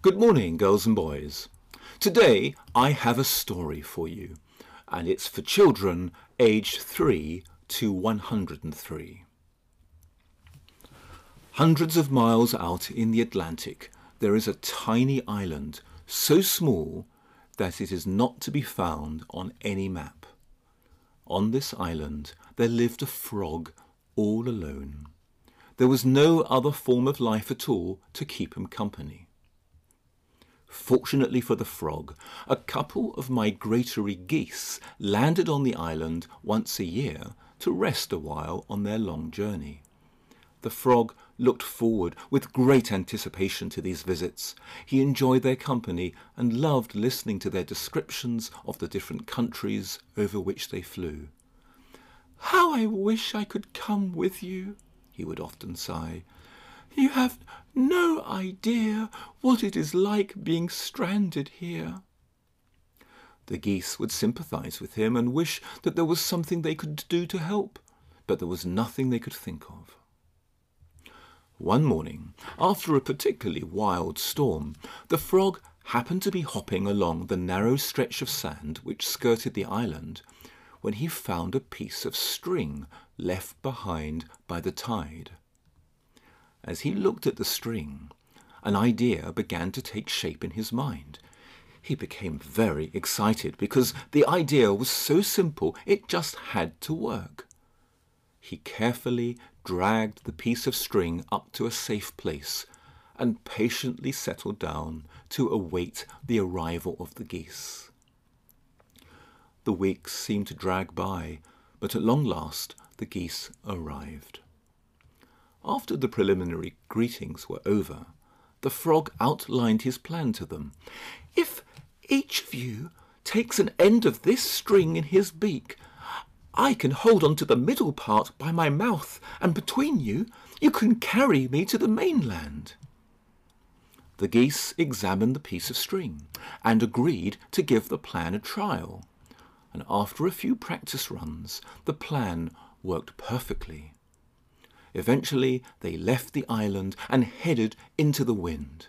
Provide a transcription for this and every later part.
Good morning, girls and boys. Today I have a story for you, and it's for children aged 3 to 103. Hundreds of miles out in the Atlantic, there is a tiny island so small that it is not to be found on any map. On this island there lived a frog all alone. There was no other form of life at all to keep him company. Fortunately for the frog, a couple of migratory geese landed on the island once a year to rest a while on their long journey. The frog looked forward with great anticipation to these visits. He enjoyed their company and loved listening to their descriptions of the different countries over which they flew. How I wish I could come with you, he would often sigh. You have no idea what it is like being stranded here. The geese would sympathize with him and wish that there was something they could do to help, but there was nothing they could think of. One morning, after a particularly wild storm, the frog happened to be hopping along the narrow stretch of sand which skirted the island when he found a piece of string left behind by the tide. As he looked at the string, an idea began to take shape in his mind. He became very excited because the idea was so simple it just had to work. He carefully dragged the piece of string up to a safe place and patiently settled down to await the arrival of the geese. The weeks seemed to drag by, but at long last the geese arrived. After the preliminary greetings were over, the frog outlined his plan to them. If each of you takes an end of this string in his beak, I can hold on to the middle part by my mouth, and between you, you can carry me to the mainland. The geese examined the piece of string and agreed to give the plan a trial. And after a few practice runs, the plan worked perfectly. Eventually, they left the island and headed into the wind.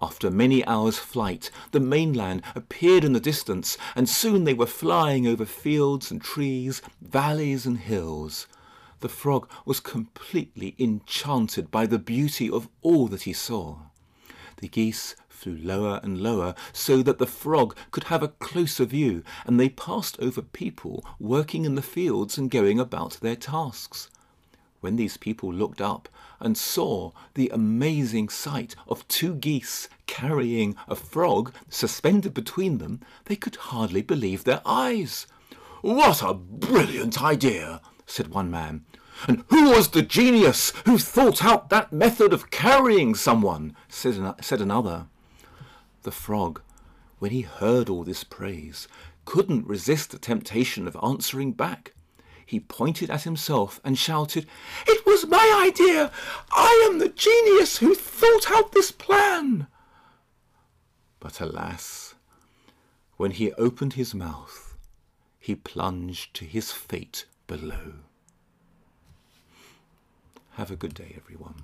After many hours' flight, the mainland appeared in the distance, and soon they were flying over fields and trees, valleys and hills. The frog was completely enchanted by the beauty of all that he saw. The geese flew lower and lower so that the frog could have a closer view, and they passed over people working in the fields and going about their tasks. When these people looked up and saw the amazing sight of two geese carrying a frog suspended between them, they could hardly believe their eyes. What a brilliant idea, said one man. And who was the genius who thought out that method of carrying someone? said, said another. The frog, when he heard all this praise, couldn't resist the temptation of answering back. He pointed at himself and shouted, It was my idea! I am the genius who thought out this plan! But alas, when he opened his mouth, he plunged to his fate below. Have a good day, everyone.